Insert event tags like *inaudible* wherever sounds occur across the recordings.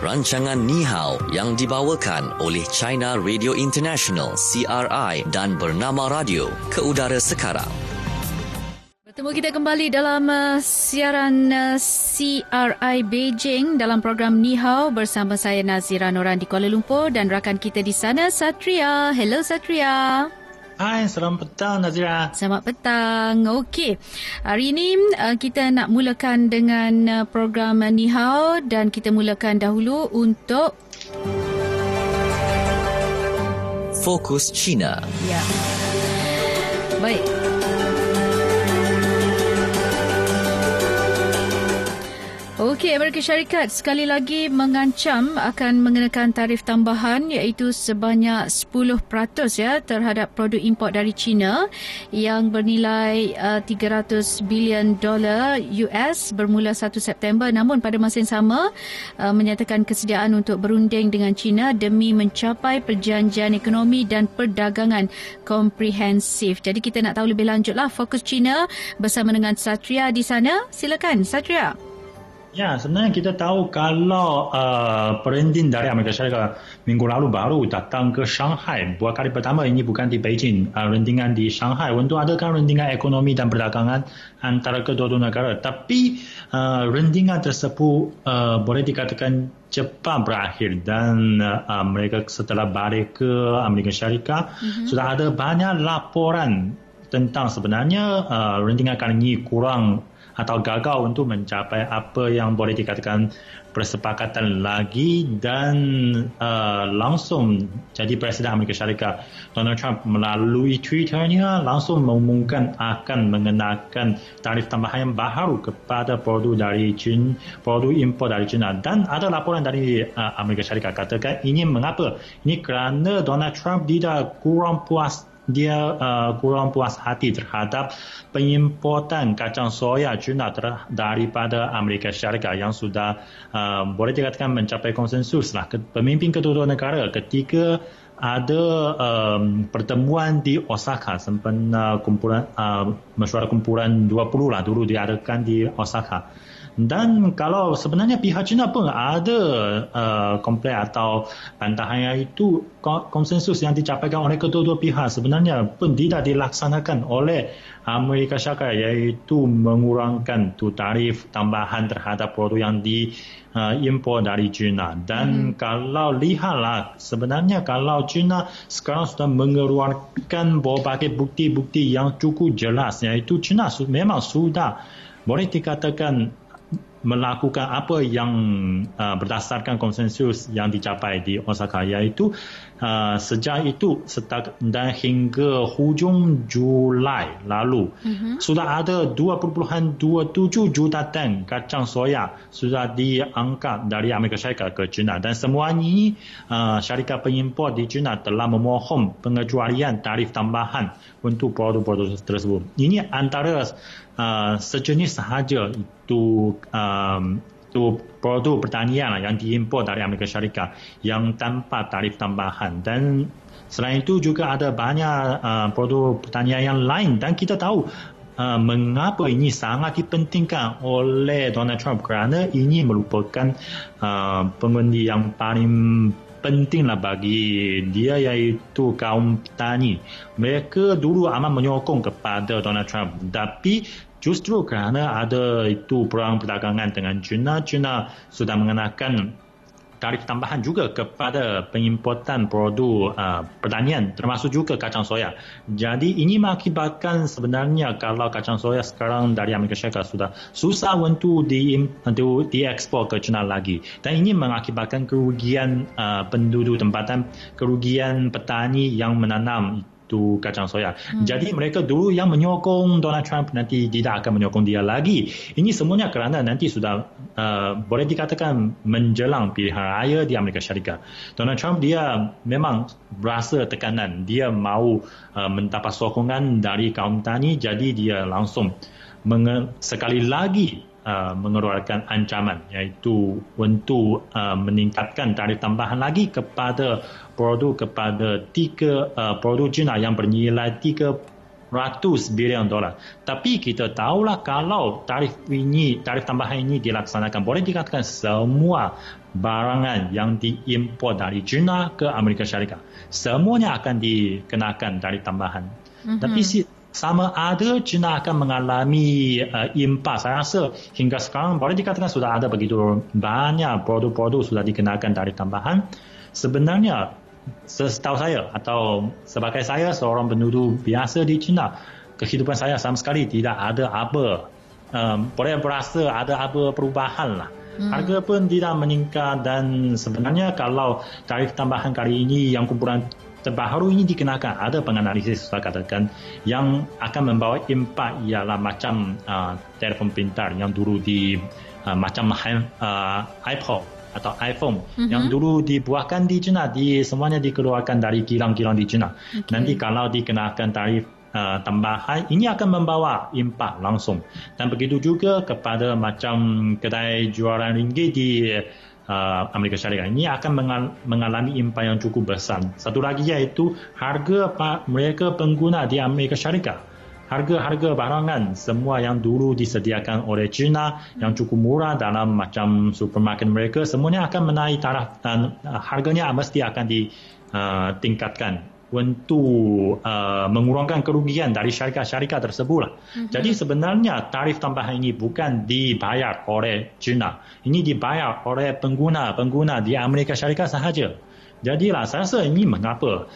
rancangan Ni Hao yang dibawakan oleh China Radio International CRI dan Bernama Radio ke udara sekarang. Bertemu kita kembali dalam uh, siaran uh, CRI Beijing dalam program Ni Hao bersama saya Nazira Noran di Kuala Lumpur dan rakan kita di sana Satria. Hello Satria. Hai, selamat petang Nazira. Selamat petang. Okey. Hari ini uh, kita nak mulakan dengan uh, program Ni Hao dan kita mulakan dahulu untuk Fokus China. Ya. Baik. Okey, Amerika Syarikat sekali lagi mengancam akan mengenakan tarif tambahan iaitu sebanyak 10% ya terhadap produk import dari China yang bernilai uh, 300 bilion dolar US bermula 1 September namun pada masa yang sama uh, menyatakan kesediaan untuk berunding dengan China demi mencapai perjanjian ekonomi dan perdagangan komprehensif. Jadi kita nak tahu lebih lanjutlah fokus China bersama dengan Satria di sana. Silakan Satria. Ya, sebenarnya kita tahu kalau uh, perunding dari Amerika Syarikat minggu lalu baru datang ke Shanghai. Buat kali pertama ini bukan di Beijing, uh, rundingan di Shanghai untuk adakan rundingan ekonomi dan perdagangan antara kedua-dua negara. Tapi uh, rundingan tersebut uh, boleh dikatakan cepat berakhir dan uh, mereka setelah balik ke Amerika Syarikat mm-hmm. sudah ada banyak laporan tentang sebenarnya uh, rundingan kali ini kurang atau gagal untuk mencapai apa yang boleh dikatakan persepakatan lagi dan uh, langsung jadi Presiden Amerika Syarikat Donald Trump melalui Twitternya langsung mengumumkan akan mengenakan tarif tambahan yang baru kepada produk dari China, produk impor dari China dan ada laporan dari uh, Amerika Syarikat katakan ini mengapa? Ini kerana Donald Trump tidak kurang puas dia uh, kurang puas hati terhadap pengimportan kacang soya China daripada Amerika Syarikat yang sudah uh, boleh dikatakan mencapai konsensus lah. Pemimpin kedua-dua negara ketika ada um, pertemuan di Osaka sempena kumpulan uh, mesyuarat kumpulan 20 lah dulu diadakan di Osaka dan kalau sebenarnya pihak China pun ada uh, komplain atau bantahan itu konsensus yang dicapaikan oleh kedua-dua pihak sebenarnya pun tidak dilaksanakan oleh Amerika Syarikat iaitu mengurangkan tu tarif tambahan terhadap produk yang di uh, dari China dan hmm. kalau lihatlah sebenarnya kalau China sekarang sudah mengeluarkan berbagai bukti-bukti yang cukup jelas iaitu China memang sudah boleh dikatakan melakukan apa yang uh, berdasarkan konsensus yang dicapai di Osaka iaitu uh, sejak itu setak, dan hingga hujung Julai lalu uh-huh. sudah ada 2.27 juta tan kacang soya sudah diangkat dari Amerika Syarikat ke China dan semua ini uh, syarikat pengimpor di China telah memohon pengecualian tarif tambahan untuk produk-produk tersebut. Ini antara uh, sejenis sahaja itu um, itu produk pertanian yang diimpor dari Amerika Syarikat yang tanpa tarif tambahan dan selain itu juga ada banyak uh, produk pertanian yang lain dan kita tahu uh, mengapa ini sangat dipentingkan oleh Donald Trump kerana ini merupakan uh, pengundi yang paling pentinglah bagi dia iaitu kaum petani. Mereka dulu amat menyokong kepada Donald Trump. Tapi justru kerana ada itu perang perdagangan dengan China, China sudah mengenakan tarif tambahan juga kepada pengimportan produk uh, pertanian termasuk juga kacang soya. Jadi ini mengakibatkan sebenarnya kalau kacang soya sekarang dari Amerika Syarikat sudah susah untuk di untuk diekspor ke China lagi. Dan ini mengakibatkan kerugian uh, penduduk tempatan, kerugian petani yang menanam itu kacang soya. Hmm. Jadi mereka dulu yang menyokong Donald Trump nanti tidak akan menyokong dia lagi. Ini semuanya kerana nanti sudah uh, boleh dikatakan menjelang pilihan raya di Amerika Syarikat. Donald Trump dia memang berasa tekanan. Dia mahu uh, mendapat sokongan dari kaum tani jadi dia langsung menge- sekali lagi uh, mengeluarkan ancaman iaitu untuk uh, meningkatkan tarif tambahan lagi kepada produk kepada tiga uh, produk China yang bernilai 3 ratus bilion dolar. Tapi kita tahulah kalau tarif ini, tarif tambahan ini dilaksanakan, boleh dikatakan semua barangan yang diimpor dari China ke Amerika Syarikat, semuanya akan dikenakan tarif tambahan. Mm-hmm. Tapi si, sama ada China akan mengalami uh, impas. Saya rasa hingga sekarang boleh dikatakan sudah ada begitu banyak produk-produk sudah dikenakan tarif tambahan. Sebenarnya setahu saya atau sebagai saya seorang penduduk biasa di China, kehidupan saya sama sekali tidak ada apa um, boleh berasa ada apa perubahan lah. Hmm. Harga pun tidak meningkat dan sebenarnya kalau tarif tambahan kali ini yang kumpulan terbaru ini dikenakan ada penganalisis sudah katakan yang akan membawa impak ialah macam uh, telefon pintar yang dulu di uh, macam uh, iPod atau iPhone mm-hmm. yang dulu dibuahkan di China di semuanya dikeluarkan dari kilang-kilang di China. Okay. Nanti kalau dikenakan tarif uh, tambahan ini akan membawa impak langsung. Dan begitu juga kepada macam kedai jualan ringgit di uh, Amerika Syarikat ini akan mengalami impak yang cukup besar. Satu lagi iaitu harga mereka pengguna di Amerika Syarikat harga-harga barangan semua yang dulu disediakan oleh China yang cukup murah dalam macam supermarket mereka semuanya akan menaik taraf dan uh, harganya mesti akan ditingkatkan uh, untuk uh, mengurangkan kerugian dari syarikat-syarikat tersebut. Mm-hmm. Jadi sebenarnya tarif tambahan ini bukan dibayar oleh China. Ini dibayar oleh pengguna-pengguna di Amerika Syarikat sahaja. Jadilah saya rasa ini mengapa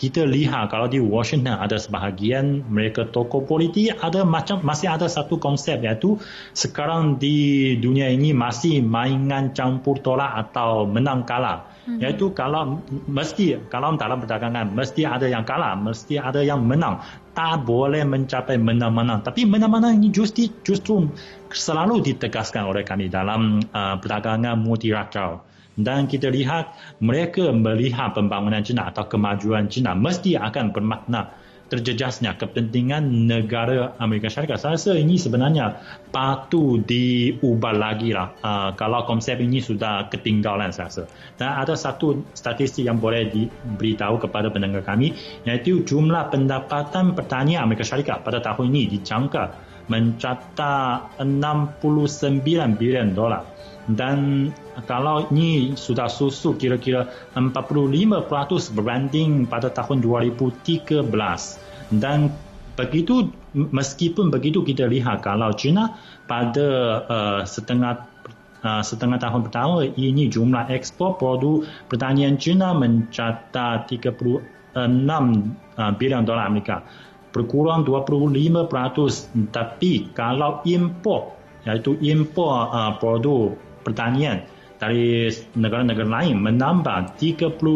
kita lihat kalau di Washington ada sebahagian mereka tokoh politik ada macam masih ada satu konsep iaitu sekarang di dunia ini masih mainan campur tolak atau menang kalah. Hmm. iaitu kalau mesti kalau dalam perdagangan mesti ada yang kalah mesti ada yang menang. Tak boleh mencapai menang-menang. Tapi menang-menang ini justru justru selalu ditegaskan oleh kami dalam uh, perdagangan multilateral dan kita lihat mereka melihat pembangunan China atau kemajuan China mesti akan bermakna terjejasnya kepentingan negara Amerika Syarikat. Saya rasa ini sebenarnya patut diubah lagi lah uh, kalau konsep ini sudah ketinggalan saya rasa. Dan ada satu statistik yang boleh diberitahu kepada pendengar kami iaitu jumlah pendapatan pertanian Amerika Syarikat pada tahun ini dijangka mencatat 69 bilion dolar dan kalau ini sudah susu kira-kira 45% berbanding pada tahun 2013 dan begitu meskipun begitu kita lihat kalau China pada uh, setengah uh, setengah tahun pertama ini jumlah ekspor produk pertanian China mencatat 36 uh, bilion dolar Amerika. Berkurang 25% tapi kalau impor iaitu impor uh, produk pertanian dari negara-negara lain menambah 35%.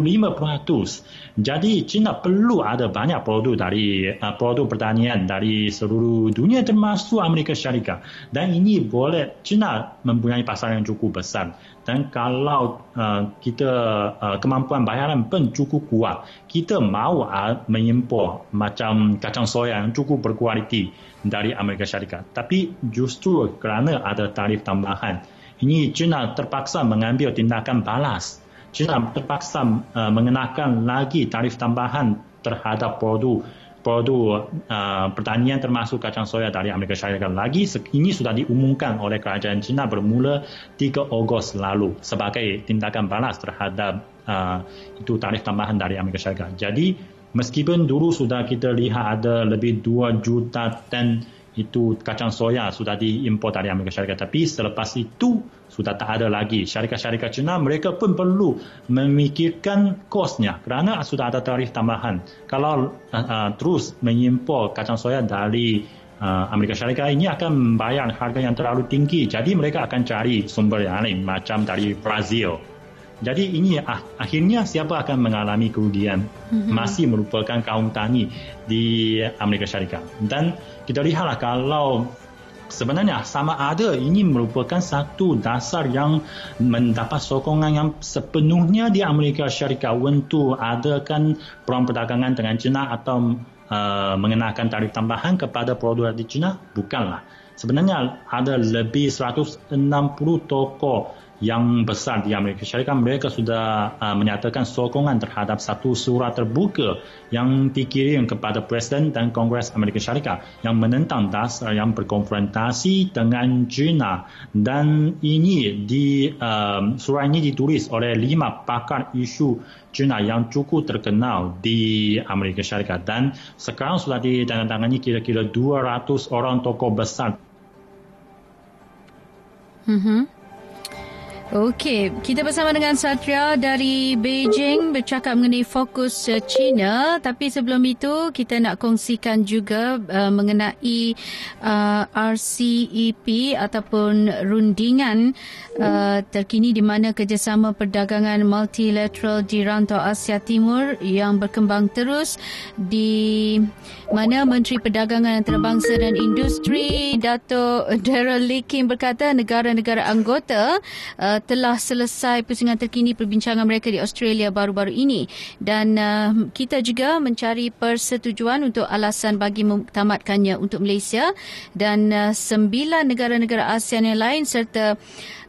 Jadi China perlu ada banyak produk dari uh, produk pertanian dari seluruh dunia termasuk Amerika Syarikat. Dan ini boleh China mempunyai pasar yang cukup besar. Dan kalau uh, kita uh, kemampuan bayaran pun cukup kuat, kita mahu uh, mengimpor macam kacang soya yang cukup berkualiti dari Amerika Syarikat. Tapi justru kerana ada tarif tambahan, ini China terpaksa mengambil tindakan balas. China terpaksa uh, mengenakan lagi tarif tambahan terhadap produk produk uh, pertanian termasuk kacang soya dari Amerika Syarikat lagi ini sudah diumumkan oleh kerajaan China bermula 3 Ogos lalu sebagai tindakan balas terhadap uh, itu tarif tambahan dari Amerika Syarikat. Jadi meskipun dulu sudah kita lihat ada lebih 2 juta ton itu kacang soya sudah diimpor dari Amerika Syarikat. Tapi selepas itu sudah tak ada lagi. Syarikat-syarikat China mereka pun perlu memikirkan kosnya kerana sudah ada tarif tambahan. Kalau uh, uh, terus mengimpor kacang soya dari uh, Amerika Syarikat ini akan membayar harga yang terlalu tinggi. Jadi mereka akan cari sumber yang lain macam dari Brazil jadi ini ah, akhirnya siapa akan mengalami kerugian? Mm-hmm. masih merupakan kaum tani di Amerika Syarikat. Dan kita lihatlah kalau sebenarnya sama ada ini merupakan satu dasar yang mendapat sokongan yang sepenuhnya di Amerika Syarikat. Untuk adakan perang perdagangan dengan China atau uh, mengenakan tarif tambahan kepada produk di China bukanlah. Sebenarnya ada lebih 160 toko yang besar di Amerika Syarikat mereka sudah uh, menyatakan sokongan terhadap satu surat terbuka yang dikirim kepada Presiden dan Kongres Amerika Syarikat yang menentang dasar yang berkonfrontasi dengan China dan ini di um, surat ini ditulis oleh lima pakar isu China yang cukup terkenal di Amerika Syarikat dan sekarang sudah ditandatangani kira-kira 200 orang tokoh besar. Mm-hmm. Okey, kita bersama dengan Satria dari Beijing bercakap mengenai fokus uh, China. Tapi sebelum itu kita nak kongsikan juga uh, mengenai uh, RCEP ataupun rundingan uh, terkini di mana kerjasama perdagangan multilateral di rantau Asia Timur yang berkembang terus di mana Menteri Perdagangan Antarabangsa dan Industri Dato Daryl Likin berkata negara-negara anggota uh, telah selesai pusingan terkini perbincangan mereka di Australia baru-baru ini. Dan uh, kita juga mencari persetujuan untuk alasan bagi mentamatkannya untuk Malaysia. Dan uh, sembilan negara-negara ASEAN yang lain serta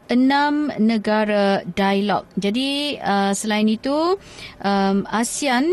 enam negara dialog. Jadi uh, selain itu um, ASEAN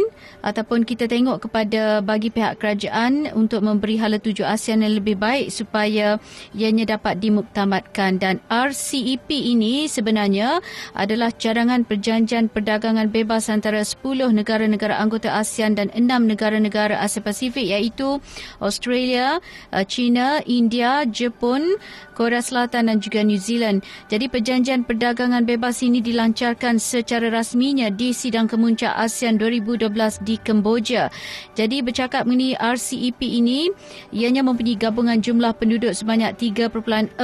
ataupun kita tengok kepada bagi pihak kerajaan untuk memberi hala tuju ASEAN yang lebih baik supaya ianya dapat dimuktamadkan dan RCEP ini sebenarnya adalah cadangan perjanjian perdagangan bebas antara 10 negara-negara anggota ASEAN dan 6 negara-negara Asia Pasifik iaitu Australia, uh, China, India, Jepun, Korea Selatan dan juga New Zealand. Jadi perjanjian perdagangan bebas ini dilancarkan secara rasminya di sidang kemuncak ASEAN 2012 di Kemboja. Jadi bercakap mengenai RCEP ini, ianya mempunyai gabungan jumlah penduduk sebanyak 3.4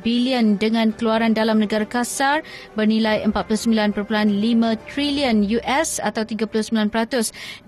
bilion dengan keluaran dalam negara kasar bernilai 49.5 trilion US atau 39%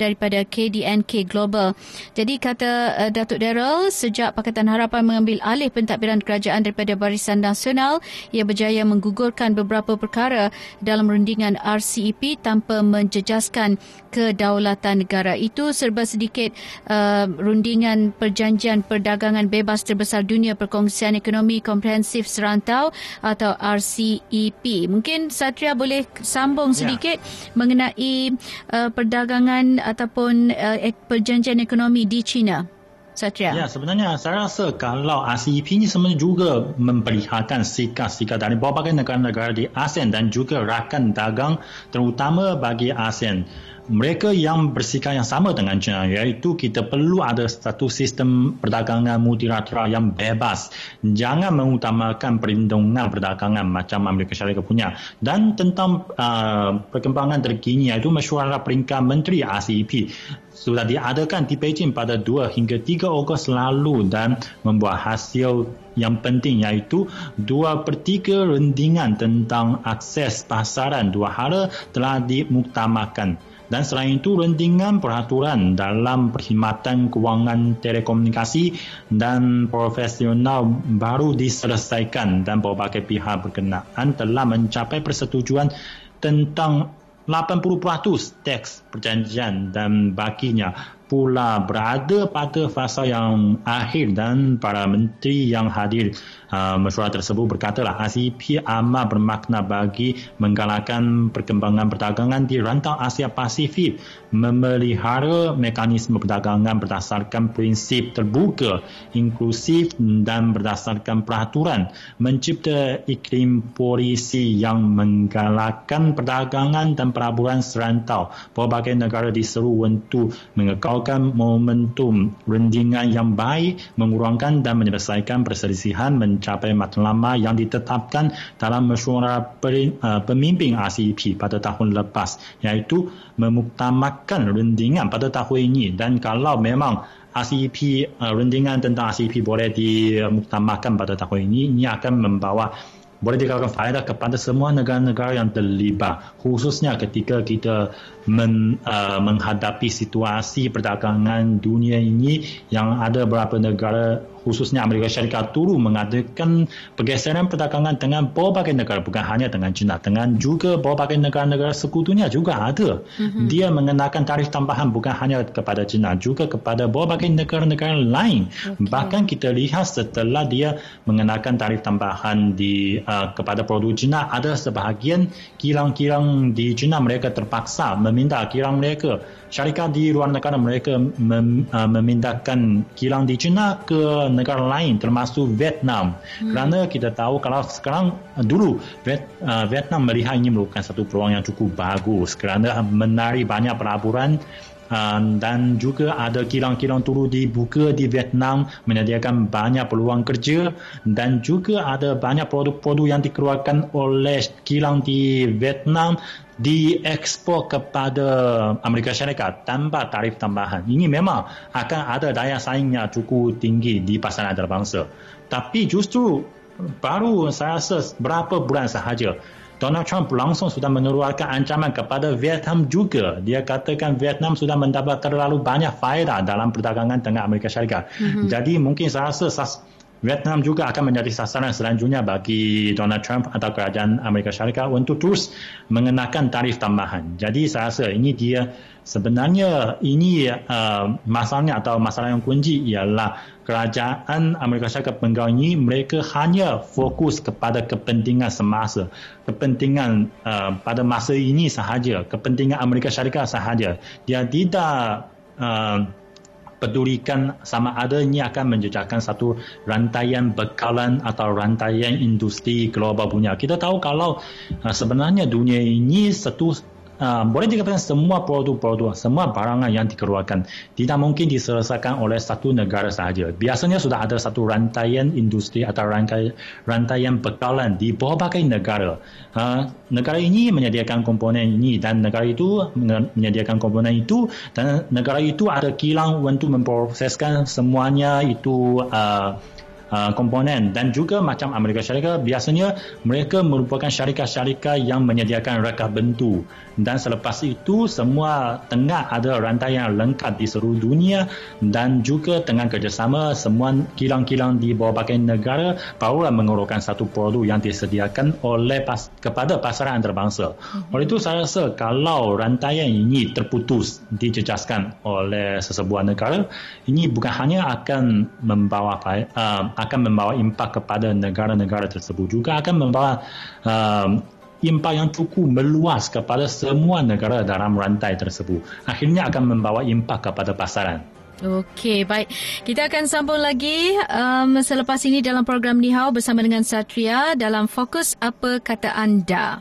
daripada KDNK Global. Jadi kata uh, Datuk Daryl, sejak Pakatan Harapan mengambil alih pentadbiran kerajaan daripada Barisan Nasional ia berjaya menggugurkan beberapa perkara dalam rundingan RCEP tanpa menjejaskan kedaulatan negara. Itu serba sedikit uh, rundingan perjanjian perdagangan bebas terbesar dunia perkongsian ekonomi komprehensif serantau atau RCEP. Mungkin Satria boleh sambung ya. sedikit ya. mengenai uh, perdagangan ataupun uh, perjanjian ekonomi di China. Satria. Ya, sebenarnya saya rasa kalau RCEP ini sebenarnya juga memperlihatkan sikap-sikap dari berbagai negara-negara di ASEAN dan juga rakan dagang terutama bagi ASEAN mereka yang bersikap yang sama dengan China iaitu kita perlu ada satu sistem perdagangan multilateral yang bebas. Jangan mengutamakan perlindungan perdagangan macam Amerika Syarikat punya. Dan tentang uh, perkembangan terkini iaitu mesyuarat peringkat menteri RCEP sudah diadakan di Beijing pada 2 hingga 3 Ogos lalu dan membuat hasil yang penting iaitu dua per tiga rendingan tentang akses pasaran dua hal telah dimuktamadkan dan selain itu rendingan peraturan dalam perkhidmatan kewangan telekomunikasi dan profesional baru diselesaikan dan berbagai pihak berkenaan telah mencapai persetujuan tentang 80% teks perjanjian dan baginya pula berada pada fasa yang akhir dan para menteri yang hadir mesyuarat tersebut berkatalah RCEP amat bermakna bagi menggalakkan perkembangan perdagangan di rantau Asia Pasifik memelihara mekanisme perdagangan berdasarkan prinsip terbuka, inklusif dan berdasarkan peraturan mencipta iklim polisi yang menggalakkan perdagangan dan pelaburan serantau. Berbagai negara diseru untuk mengekal membawakan momentum rendingan yang baik, mengurangkan dan menyelesaikan perselisihan mencapai matlamat yang ditetapkan dalam mesyuarat uh, pemimpin RCEP pada tahun lepas iaitu memuktamadkan rendingan pada tahun ini. Dan kalau memang RCEP, uh, rendingan tentang RCEP boleh dimuktamadkan pada tahun ini, ini akan membawa boleh dikatakan faedah kepada semua negara-negara yang terlibat khususnya ketika kita men, uh, menghadapi situasi perdagangan dunia ini yang ada beberapa negara khususnya Amerika Syarikat turut mengadakan pergeseran perdagangan dengan berbagai negara bukan hanya dengan China dengan juga berbagai negara-negara sekutunya juga ada mm-hmm. dia mengenakan tarif tambahan bukan hanya kepada China juga kepada berbagai negara-negara lain okay. bahkan kita lihat setelah dia mengenakan tarif tambahan di uh, kepada produk China ada sebahagian kilang-kilang di China mereka terpaksa meminta kilang mereka syarikat di luar negara mereka mem, uh, memindahkan kilang di China ke negara lain termasuk Vietnam hmm. kerana kita tahu kalau sekarang uh, dulu Viet, uh, Vietnam melihat ini merupakan satu peluang yang cukup bagus kerana menarik banyak pelaburan Uh, dan juga ada kilang-kilang turut dibuka di Vietnam menyediakan banyak peluang kerja dan juga ada banyak produk-produk yang dikeluarkan oleh kilang di Vietnam diekspor kepada Amerika Syarikat tanpa tarif tambahan. Ini memang akan ada daya saingnya cukup tinggi di pasaran antarabangsa. Tapi justru baru saya rasa berapa bulan sahaja Donald Trump langsung sudah mengeluarkan ancaman kepada Vietnam juga. Dia katakan Vietnam sudah mendapat terlalu banyak faedah dalam perdagangan dengan Amerika Syarikat. Mm-hmm. Jadi mungkin saya rasa Vietnam juga akan menjadi sasaran selanjutnya bagi Donald Trump atau kerajaan Amerika Syarikat untuk terus mengenakan tarif tambahan. Jadi saya rasa ini dia sebenarnya ini uh, masalahnya atau masalah yang kunci ialah kerajaan Amerika Syarikat Bengal ini mereka hanya fokus kepada kepentingan semasa, kepentingan uh, pada masa ini sahaja, kepentingan Amerika Syarikat sahaja. Dia tidak uh, pedulikan sama ada ini akan menjejakkan satu rantaian bekalan atau rantaian industri global punya. Kita tahu kalau uh, sebenarnya dunia ini satu Uh, boleh dikatakan semua produk-produk, semua barangan yang dikeluarkan tidak mungkin diselesaikan oleh satu negara sahaja. Biasanya sudah ada satu rantaian industri atau rantaian, rantaian bekalan di berbagai negara. Uh, negara ini menyediakan komponen ini dan negara itu menyediakan komponen itu dan negara itu ada kilang untuk memproseskan semuanya itu uh, Uh, komponen dan juga macam Amerika Syarikat biasanya mereka merupakan syarikat-syarikat yang menyediakan reka bentuk dan selepas itu semua tengah ada rantai yang lengkap di seluruh dunia dan juga dengan kerjasama semua kilang-kilang di berbagai negara barulah mengeluarkan satu produk yang disediakan oleh pas, kepada pasaran antarabangsa. Mm-hmm. Oleh itu saya rasa kalau rantaian ini terputus dijejaskan oleh sesebuah negara ini bukan hanya akan membawa uh, akan membawa impak kepada negara-negara tersebut juga akan membawa uh, impak yang cukup meluas kepada semua negara dalam rantai tersebut. Akhirnya akan membawa impak kepada pasaran. Okey, baik. Kita akan sambung lagi um, selepas ini dalam program Nihau bersama dengan Satria dalam Fokus Apa Kata Anda.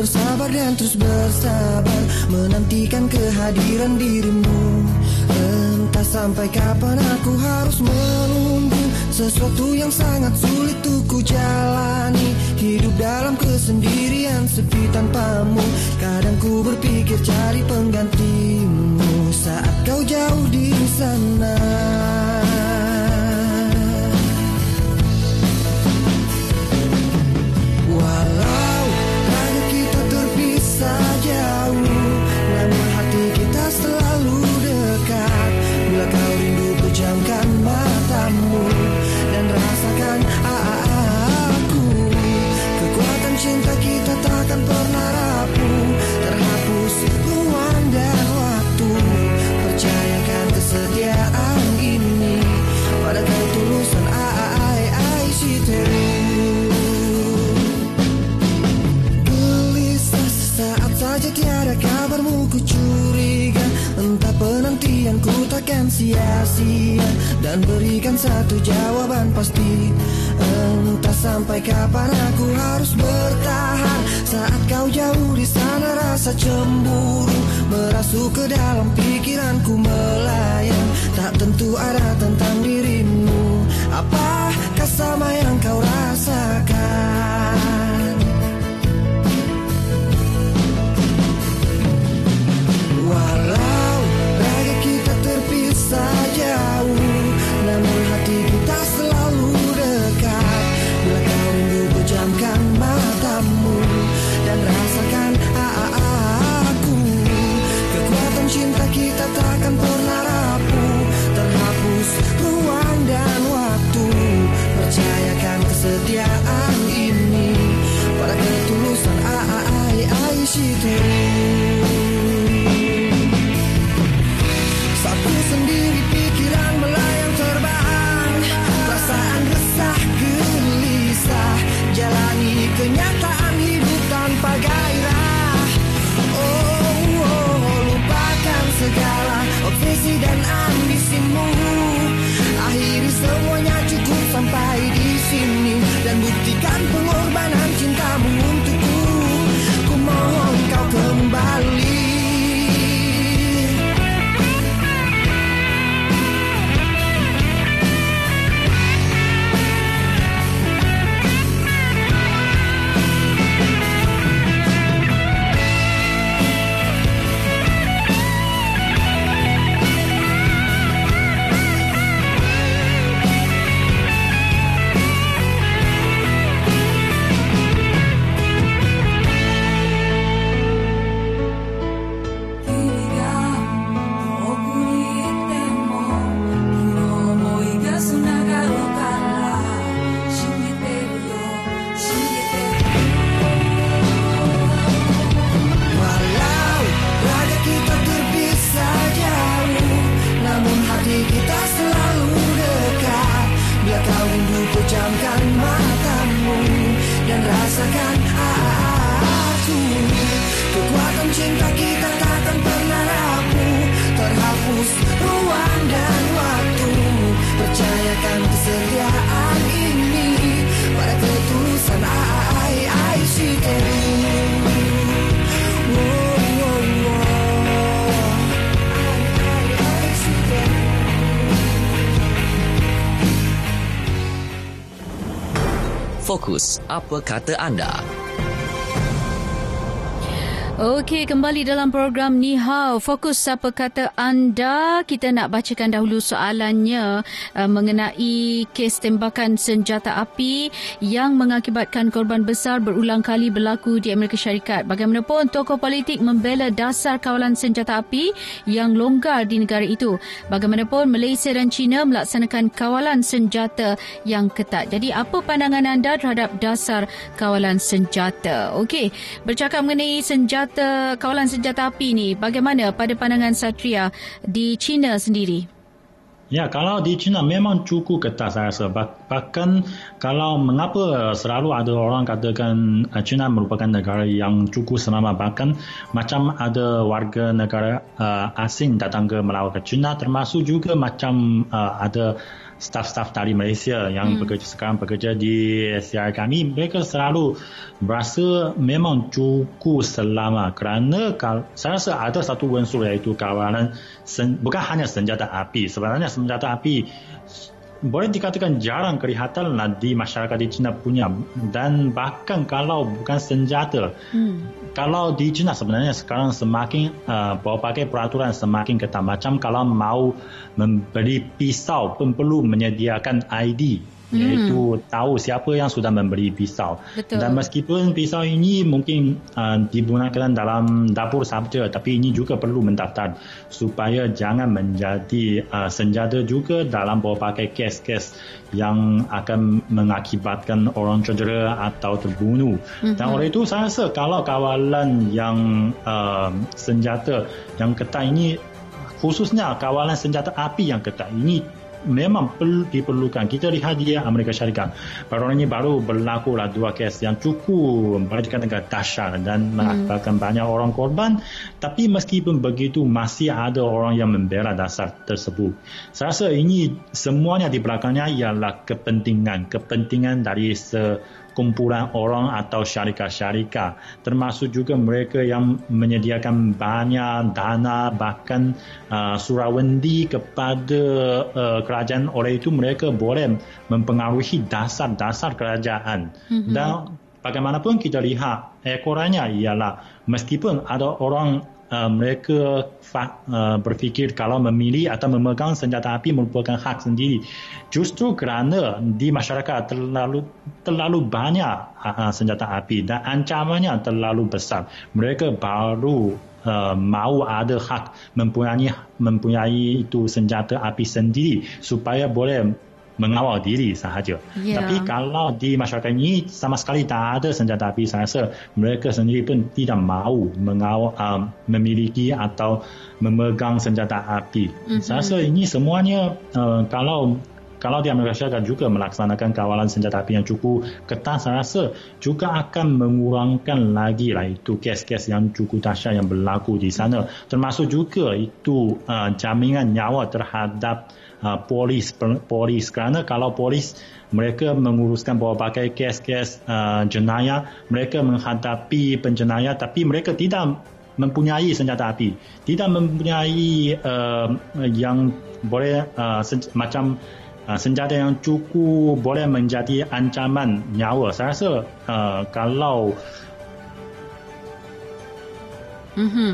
Bersabar dan terus bersabar Menantikan kehadiran dirimu. Entah sampai kapan aku harus menunggu Sesuatu yang sangat sulit untuk ku jalani. Hidup dalam kesendirian sepi tanpamu. Kadang ku berpikir cari penggantimu Saat kau jauh di sana Apa kata anda? Okey, kembali dalam program Ni Hao. Fokus apa kata anda? Kita nak bacakan dahulu soalannya uh, mengenai kes tembakan senjata api yang mengakibatkan korban besar berulang kali berlaku di Amerika Syarikat. Bagaimanapun, tokoh politik membela dasar kawalan senjata api yang longgar di negara itu. Bagaimanapun, Malaysia dan China melaksanakan kawalan senjata yang ketat. Jadi, apa pandangan anda terhadap dasar kawalan senjata? Okey, bercakap mengenai senjata senjata kawalan senjata api ni bagaimana pada pandangan Satria di China sendiri? Ya, kalau di China memang cukup ketat saya rasa. Bahkan kalau mengapa selalu ada orang katakan uh, China merupakan negara yang cukup selamat. Bahkan macam ada warga negara uh, asing datang ke melawat ke China termasuk juga macam uh, ada staf-staf dari Malaysia yang hmm. bekerja sekarang bekerja di SCI kami mereka selalu berasa memang cukup selama kerana saya rasa ada satu unsur iaitu kawalan sen, bukan hanya senjata api sebenarnya senjata api boleh dikatakan jarang kelihatan lah di masyarakat di China punya. Dan bahkan kalau bukan senjata hmm. kalau di China sebenarnya sekarang semakin uh, berbagai peraturan semakin ketat. Macam kalau mau membeli pisau pun perlu menyediakan ID hmm. iaitu tahu siapa yang sudah memberi pisau. Betul. Dan meskipun pisau ini mungkin uh, digunakan dalam dapur sahaja tapi ini juga perlu mendaftar supaya jangan menjadi uh, senjata juga dalam berbagai kes-kes yang akan mengakibatkan orang cedera atau terbunuh. Mm-hmm. Dan oleh itu saya rasa kalau kawalan yang uh, senjata yang ketat ini khususnya kawalan senjata api yang ketat ini memang perlu diperlukan. Kita lihat di Amerika Syarikat. Baru ini baru berlaku lah dua kes yang cukup boleh dikatakan dahsyat dan mengakibatkan hmm. banyak orang korban. Tapi meskipun begitu masih ada orang yang membela dasar tersebut. Saya rasa ini semuanya di belakangnya ialah kepentingan. Kepentingan dari se kumpulan orang atau syarikat-syarikat. Termasuk juga mereka yang menyediakan banyak dana bahkan uh, surawendi kepada uh, kerajaan. Oleh itu mereka boleh mempengaruhi dasar-dasar kerajaan. Mm-hmm. dan bagaimanapun kita lihat ekorannya ialah meskipun ada orang uh, mereka uh, berfikir kalau memilih atau memegang senjata api merupakan hak sendiri. Justru kerana di masyarakat terlalu terlalu banyak uh, senjata api dan ancamannya terlalu besar, mereka baru uh, mahu ada hak mempunyai mempunyai itu senjata api sendiri supaya boleh mengawal diri sahaja. Yeah. Tapi kalau di masyarakat ini sama sekali tak ada senjata api, saya rasa mereka sendiri pun tidak mahu mengawal, um, memiliki atau memegang senjata api. Mm-hmm. Saya rasa ini semuanya uh, kalau kalau di Amerika Syarikat juga melaksanakan kawalan senjata api yang cukup ketat, saya rasa juga akan mengurangkan lagi lah itu kes-kes yang cukup dahsyat yang berlaku di sana. Termasuk juga itu uh, jaminan nyawa terhadap uh, polis polis. Kerana kalau polis mereka menguruskan pelbagai kes-kes uh, jenayah mereka menghadapi penjenayah tapi mereka tidak mempunyai senjata api. Tidak mempunyai uh, yang boleh uh, sen- macam uh, senjata yang cukup boleh menjadi ancaman nyawa. Saya rasa uh, kalau Mm-hmm.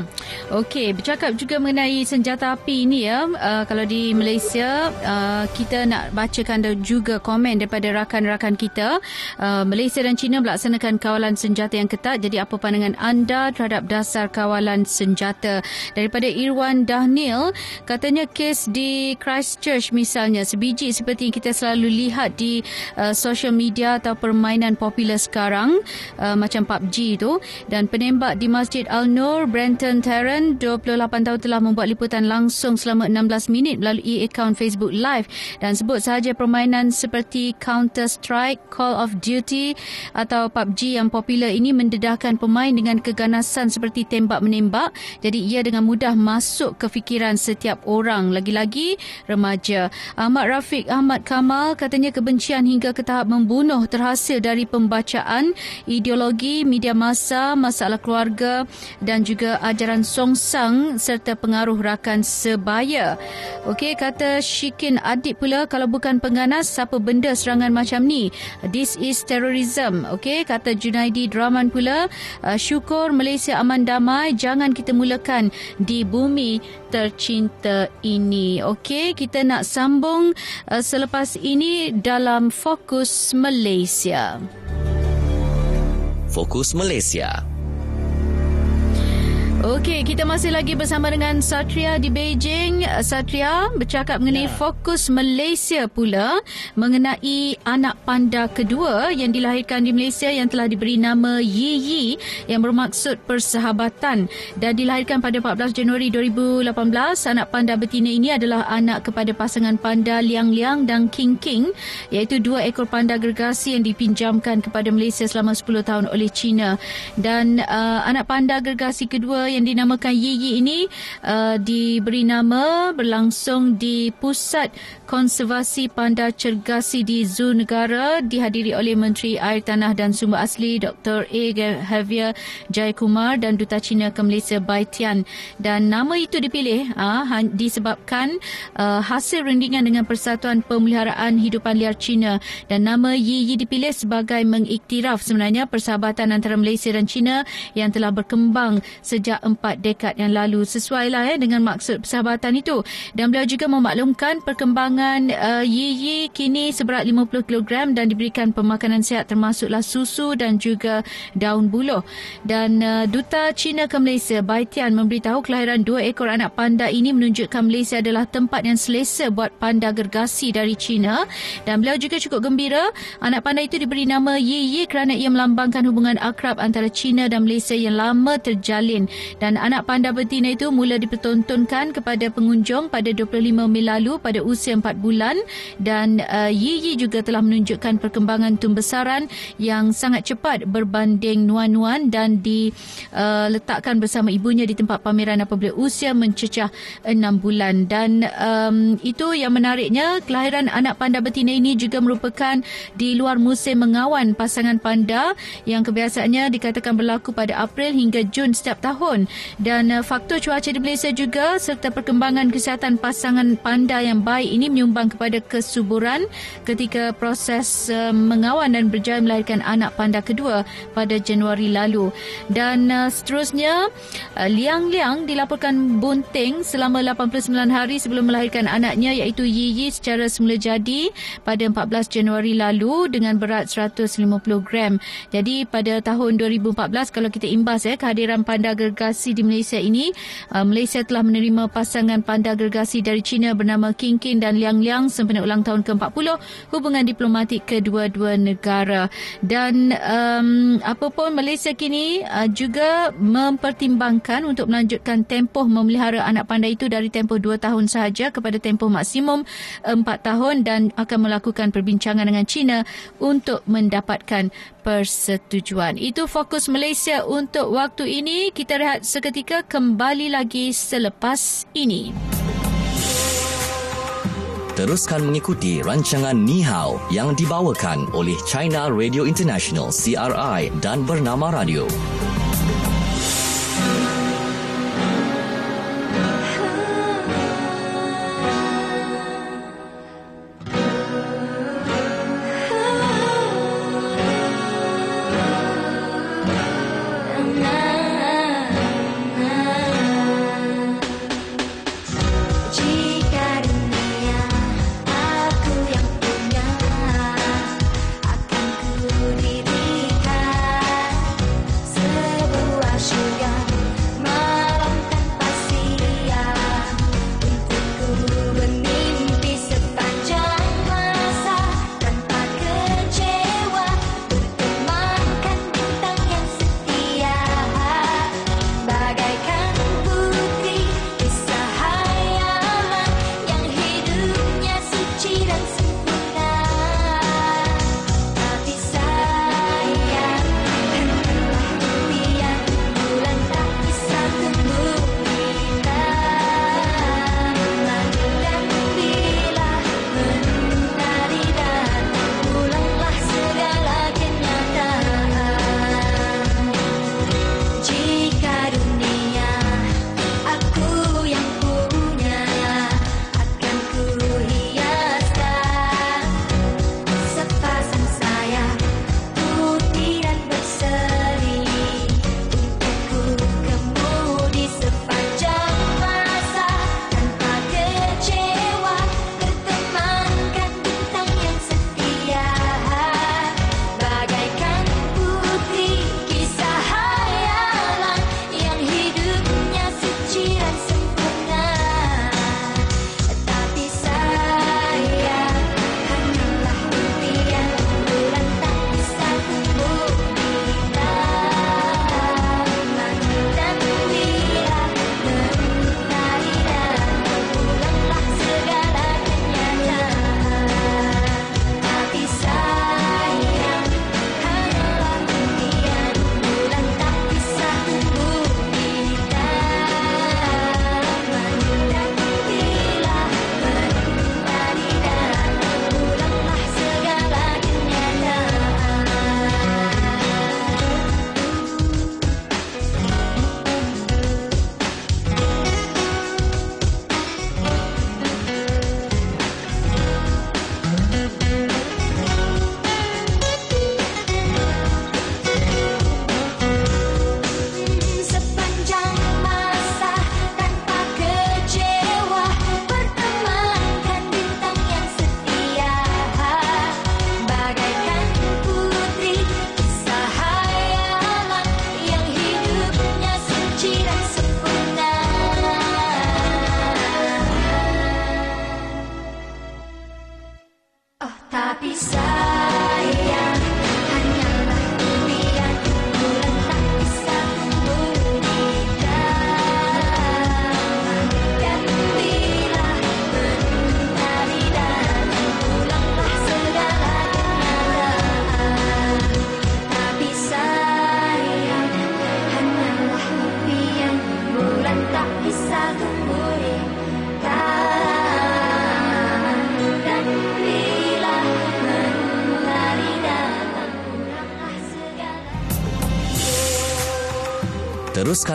Okey, bercakap juga mengenai senjata api ini ya. Uh, kalau di Malaysia, uh, kita nak bacakan juga komen daripada rakan-rakan kita. Uh, Malaysia dan China melaksanakan kawalan senjata yang ketat. Jadi apa pandangan anda terhadap dasar kawalan senjata? Daripada Irwan Dahnil, katanya kes di Christchurch misalnya, sebiji seperti yang kita selalu lihat di uh, social media atau permainan popular sekarang, uh, macam PUBG itu. Dan penembak di Masjid Al-Nur Brenton Tarrant, 28 tahun telah membuat liputan langsung selama 16 minit melalui akaun Facebook Live dan sebut sahaja permainan seperti Counter-Strike, Call of Duty atau PUBG yang popular ini mendedahkan pemain dengan keganasan seperti tembak-menembak jadi ia dengan mudah masuk ke fikiran setiap orang lagi-lagi remaja. Ahmad Rafiq Ahmad Kamal katanya kebencian hingga ke tahap membunuh terhasil dari pembacaan ideologi media masa, masalah keluarga dan juga juga ajaran songsang serta pengaruh rakan sebaya. Okey, kata Shikin Adib pula, kalau bukan pengganas, siapa benda serangan macam ni? This is terrorism. Okey, kata Junaidi Draman pula, uh, syukur Malaysia aman damai, jangan kita mulakan di bumi tercinta ini. Okey, kita nak sambung uh, selepas ini dalam Fokus Malaysia. Fokus Malaysia. Okey, kita masih lagi bersama dengan Satria di Beijing. Satria bercakap mengenai ya. fokus Malaysia pula mengenai anak panda kedua yang dilahirkan di Malaysia yang telah diberi nama Yi Yi yang bermaksud persahabatan dan dilahirkan pada 14 Januari 2018. Anak panda betina ini adalah anak kepada pasangan panda Liang Liang dan King King iaitu dua ekor panda gergasi yang dipinjamkan kepada Malaysia selama 10 tahun oleh China. Dan uh, anak panda gergasi kedua yang dinamakan Yi ini uh, diberi nama berlangsung di Pusat Konservasi Panda Cergasi di Zoo Negara dihadiri oleh Menteri Air Tanah dan Sumber Asli Dr. A. Javier Jayakumar dan Duta Cina ke Malaysia Bai Tian. Dan nama itu dipilih uh, disebabkan uh, hasil rundingan dengan Persatuan Pemeliharaan Hidupan Liar Cina dan nama Yi Yi dipilih sebagai mengiktiraf sebenarnya persahabatan antara Malaysia dan China yang telah berkembang sejak sejak empat dekad yang lalu. Sesuai lah ya dengan maksud persahabatan itu. Dan beliau juga memaklumkan perkembangan uh, Yi Yi kini seberat 50 kg dan diberikan pemakanan sihat termasuklah susu dan juga daun buluh. Dan uh, Duta Cina ke Malaysia, Bai Tian memberitahu kelahiran dua ekor anak panda ini menunjukkan Malaysia adalah tempat yang selesa buat panda gergasi dari Cina. Dan beliau juga cukup gembira anak panda itu diberi nama Yi Yi kerana ia melambangkan hubungan akrab antara Cina dan Malaysia yang lama terjalin dan anak panda betina itu mula dipertontonkan kepada pengunjung pada 25 Mei lalu pada usia 4 bulan. Dan uh, Yi Yi juga telah menunjukkan perkembangan tumbesaran yang sangat cepat berbanding nuan-nuan dan diletakkan uh, bersama ibunya di tempat pameran apabila usia mencecah 6 bulan. Dan um, itu yang menariknya kelahiran anak panda betina ini juga merupakan di luar musim mengawan pasangan panda yang kebiasaannya dikatakan berlaku pada April hingga Jun setiap tahun dan uh, faktor cuaca di Malaysia juga serta perkembangan kesihatan pasangan panda yang baik ini menyumbang kepada kesuburan ketika proses uh, mengawan dan berjaya melahirkan anak panda kedua pada Januari lalu dan uh, seterusnya uh, Liang Liang dilaporkan bunting selama 89 hari sebelum melahirkan anaknya iaitu Yi Yi secara semula jadi pada 14 Januari lalu dengan berat 150 gram. Jadi pada tahun 2014 kalau kita imbas ya kehadiran panda gergasi di Malaysia ini, uh, Malaysia telah menerima pasangan panda gergasi dari China bernama King King dan Liang Liang sempena ulang tahun ke-40 hubungan diplomatik kedua-dua negara. Dan um, apapun Malaysia kini uh, juga mempertimbangkan untuk melanjutkan tempoh memelihara anak panda itu dari tempoh 2 tahun sahaja kepada tempoh maksimum 4 tahun dan akan melakukan perbincangan dengan China untuk mendapatkan persetujuan. Itu fokus Malaysia untuk waktu ini. Kita rehat seketika kembali lagi selepas ini. Teruskan mengikuti rancangan Ni Hao yang dibawakan oleh China Radio International CRI dan Bernama Radio.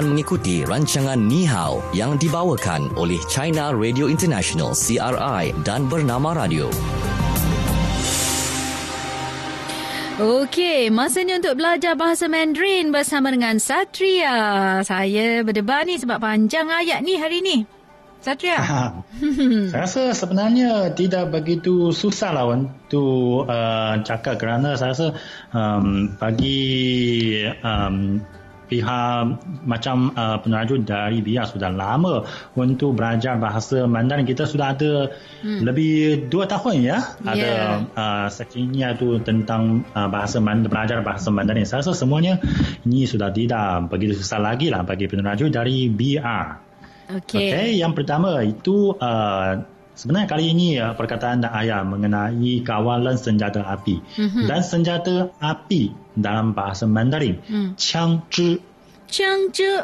Teruskan mengikuti rancangan Ni Hao yang dibawakan oleh China Radio International CRI dan Bernama Radio. Okey, masanya untuk belajar bahasa Mandarin bersama dengan Satria. Saya berdebar ni sebab panjang ayat ni hari ni. Satria. *laughs* saya rasa sebenarnya tidak begitu susah lah untuk uh, cakap kerana saya rasa um, bagi um, pihak macam uh, peneraju dari BIA sudah lama untuk belajar bahasa Mandarin. Kita sudah ada hmm. lebih dua tahun ya. Yeah. Ada uh, seksinya tu tentang uh, bahasa Mandarin, belajar bahasa Mandarin. Saya rasa semuanya ini sudah tidak begitu susah lagi lah bagi peneraju dari BIA. Okey. Okay, yang pertama itu uh, sebenarnya kali ini uh, perkataan dan ayat mengenai kawalan senjata api mm-hmm. dan senjata api dalam bahasa Mandarin. Mm. Chang zhi. Chang zhi.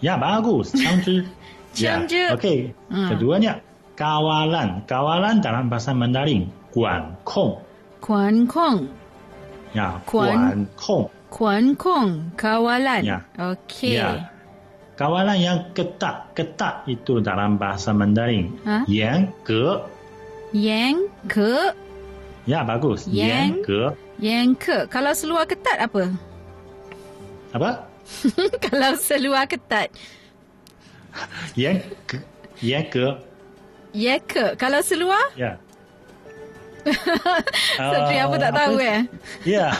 Ya, bagus. Chang zhi. *laughs* Chang zhi. Ya. Okey. Mm. Keduanya kawalan. Kawalan dalam bahasa Mandarin. Guan kong. Guan kong. Ya, guan kong. Guan kong. Kawalan. Ya. Okey. Ya kawalan yang ketat ketat itu dalam bahasa Mandarin. Ha? yang ke? Yang ke? Ya bagus. Yang, yang ke? yang ke? Kalau seluar ketat apa? Apa? *laughs* Kalau seluar ketat. Yang ke? Yang ke? Yang ke? Kalau seluar? Ya *laughs* Satri uh, apa tak tahu apa? eh? Ya. Yeah.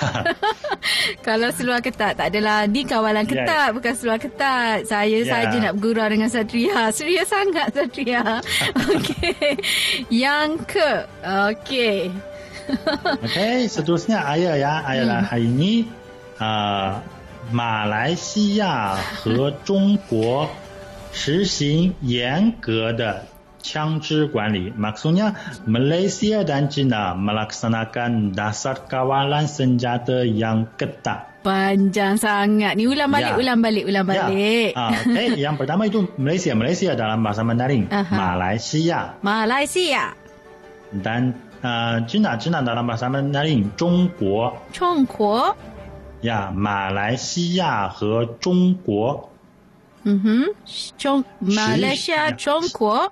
*laughs* Kalau seluar ketat tak adalah ni kawalan ya. ketat yeah. bukan seluar ketat. Saya yeah. saja nak bergurau dengan Satria. *laughs* Serius sangat Satria. Okey. Yang ke. Okey. Okey, seterusnya ayat ya. Ayat hmm. hari ini uh, 马来西亚和中国实行严格的 Cangzhi Guanli. Maksudnya, Malaysia dan China melaksanakan dasar kawalan senjata yang ketat. Panjang sangat. Ni ulang balik, ya. ulang balik, ulang ya. balik. Ya. Ah, okay. Yang *laughs* pertama itu Malaysia. Malaysia dalam bahasa Mandarin. Aha. Malaysia. Malaysia. Dan uh, China, China dalam bahasa Mandarin. Zhongguo. Zhongguo. Ya, Malaysia 和中国。嗯哼，中马来西亚、中国。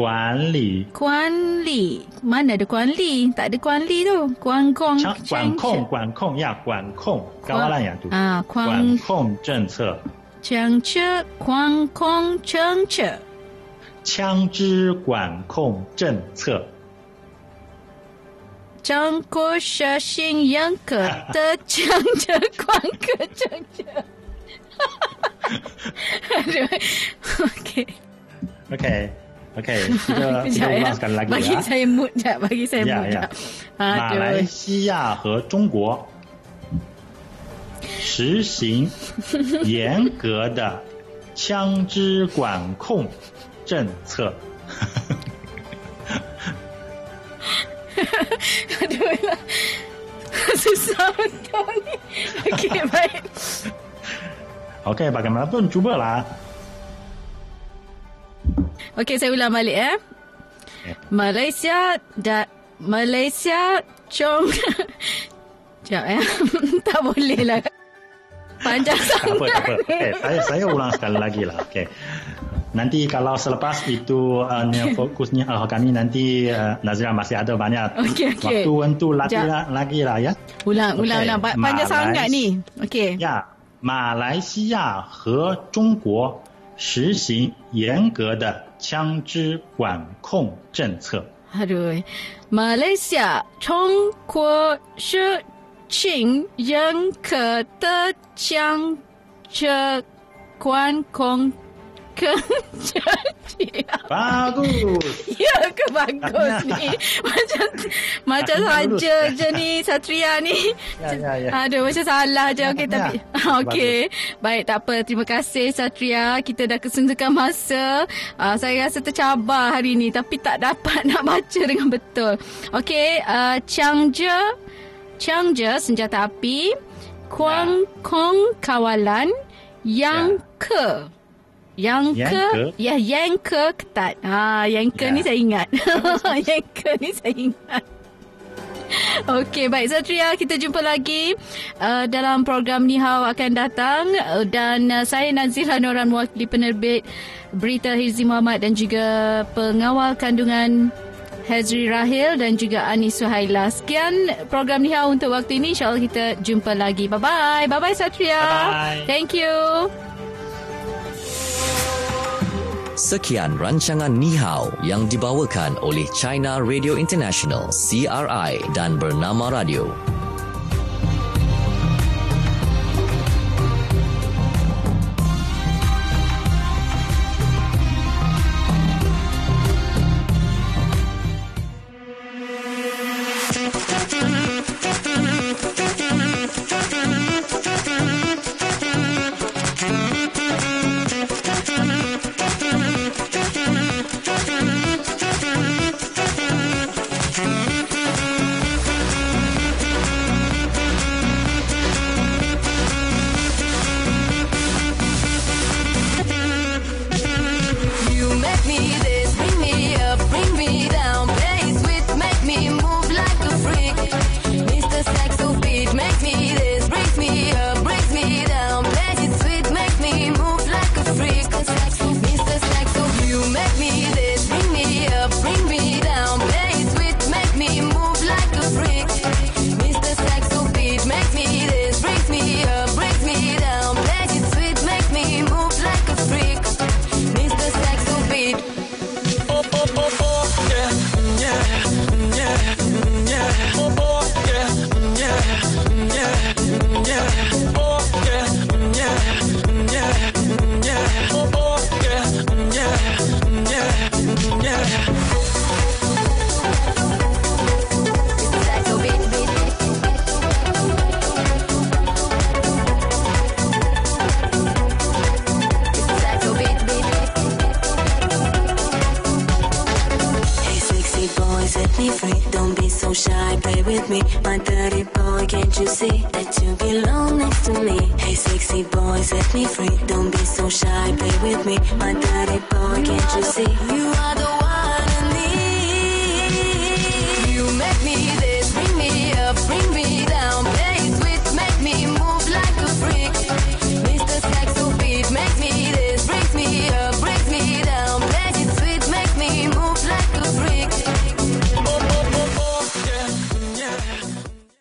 管理。管理。Mana ada 管理 tak ada 管理 tu 管控管控管控 ya 管控 kawalan ya tu. Ah 管控政策政策管控政策枪支管控政策中国实行严格的枪支管控政策 okay OK，这个讲完了，再来一个。*laughs* 马来西亚和中国实行 *laughs* 严格的枪支管控政策。*laughs* 对了，是什么东西？OK，拜。OK，把干吗？不，你煮不了。Okey, saya ulang balik eh. Okay. Malaysia dan Malaysia Chong. *laughs* Sekejap eh. *laughs* tak boleh lah. Panjang sangat. apa, apa. Okay, saya, saya ulang sekali lagi lah. Okay. Nanti kalau selepas itu uh, *laughs* fokusnya uh, kami nanti uh, Nazira masih ada banyak okay, okay. waktu untuk lagi, lah, lagi lah ya. Ulang, okay. ulang, ulang. Panjang Malay... sangat ni. Okey. Ya. Malaysia 和中国 实行严格的枪支管控政策。哈喽，马来西亚，中国是请认可的枪支管控。Kencecik. Bagus. Ya ke bagus ni? *laughs* Macam macam saja je ni Satria ni. Ya, ya, ya. Aduh macam salah je. Okey Ya. tapi *laughs* okey. Baik tak apa. Terima kasih Satria. Kita dah kesuntukan masa. Uh, saya rasa tercabar hari ni tapi tak dapat *laughs* nak baca dengan betul. Okey, uh, Changje Changje senjata api, Kuang Kong kawalan, Yang ke yang Yang ke, ke? ya yang ke ketat. Ha, yang ke Ya. ni saya ingat. *laughs* yang ke ni saya ingat. Okey, baik Satria, kita jumpa lagi uh, dalam program Ni Hao akan datang uh, dan uh, saya Nazira Noran mewakili penerbit Berita Hirzi Muhammad dan juga pengawal kandungan Hazri Rahil dan juga Anis Suhaila. Sekian program Ni Hao untuk waktu ini. InsyaAllah kita jumpa lagi. Bye-bye. Bye-bye Satria. Bye-bye. Thank you. Sekian rancangan Ni Hao yang dibawakan oleh China Radio International CRI dan Bernama Radio.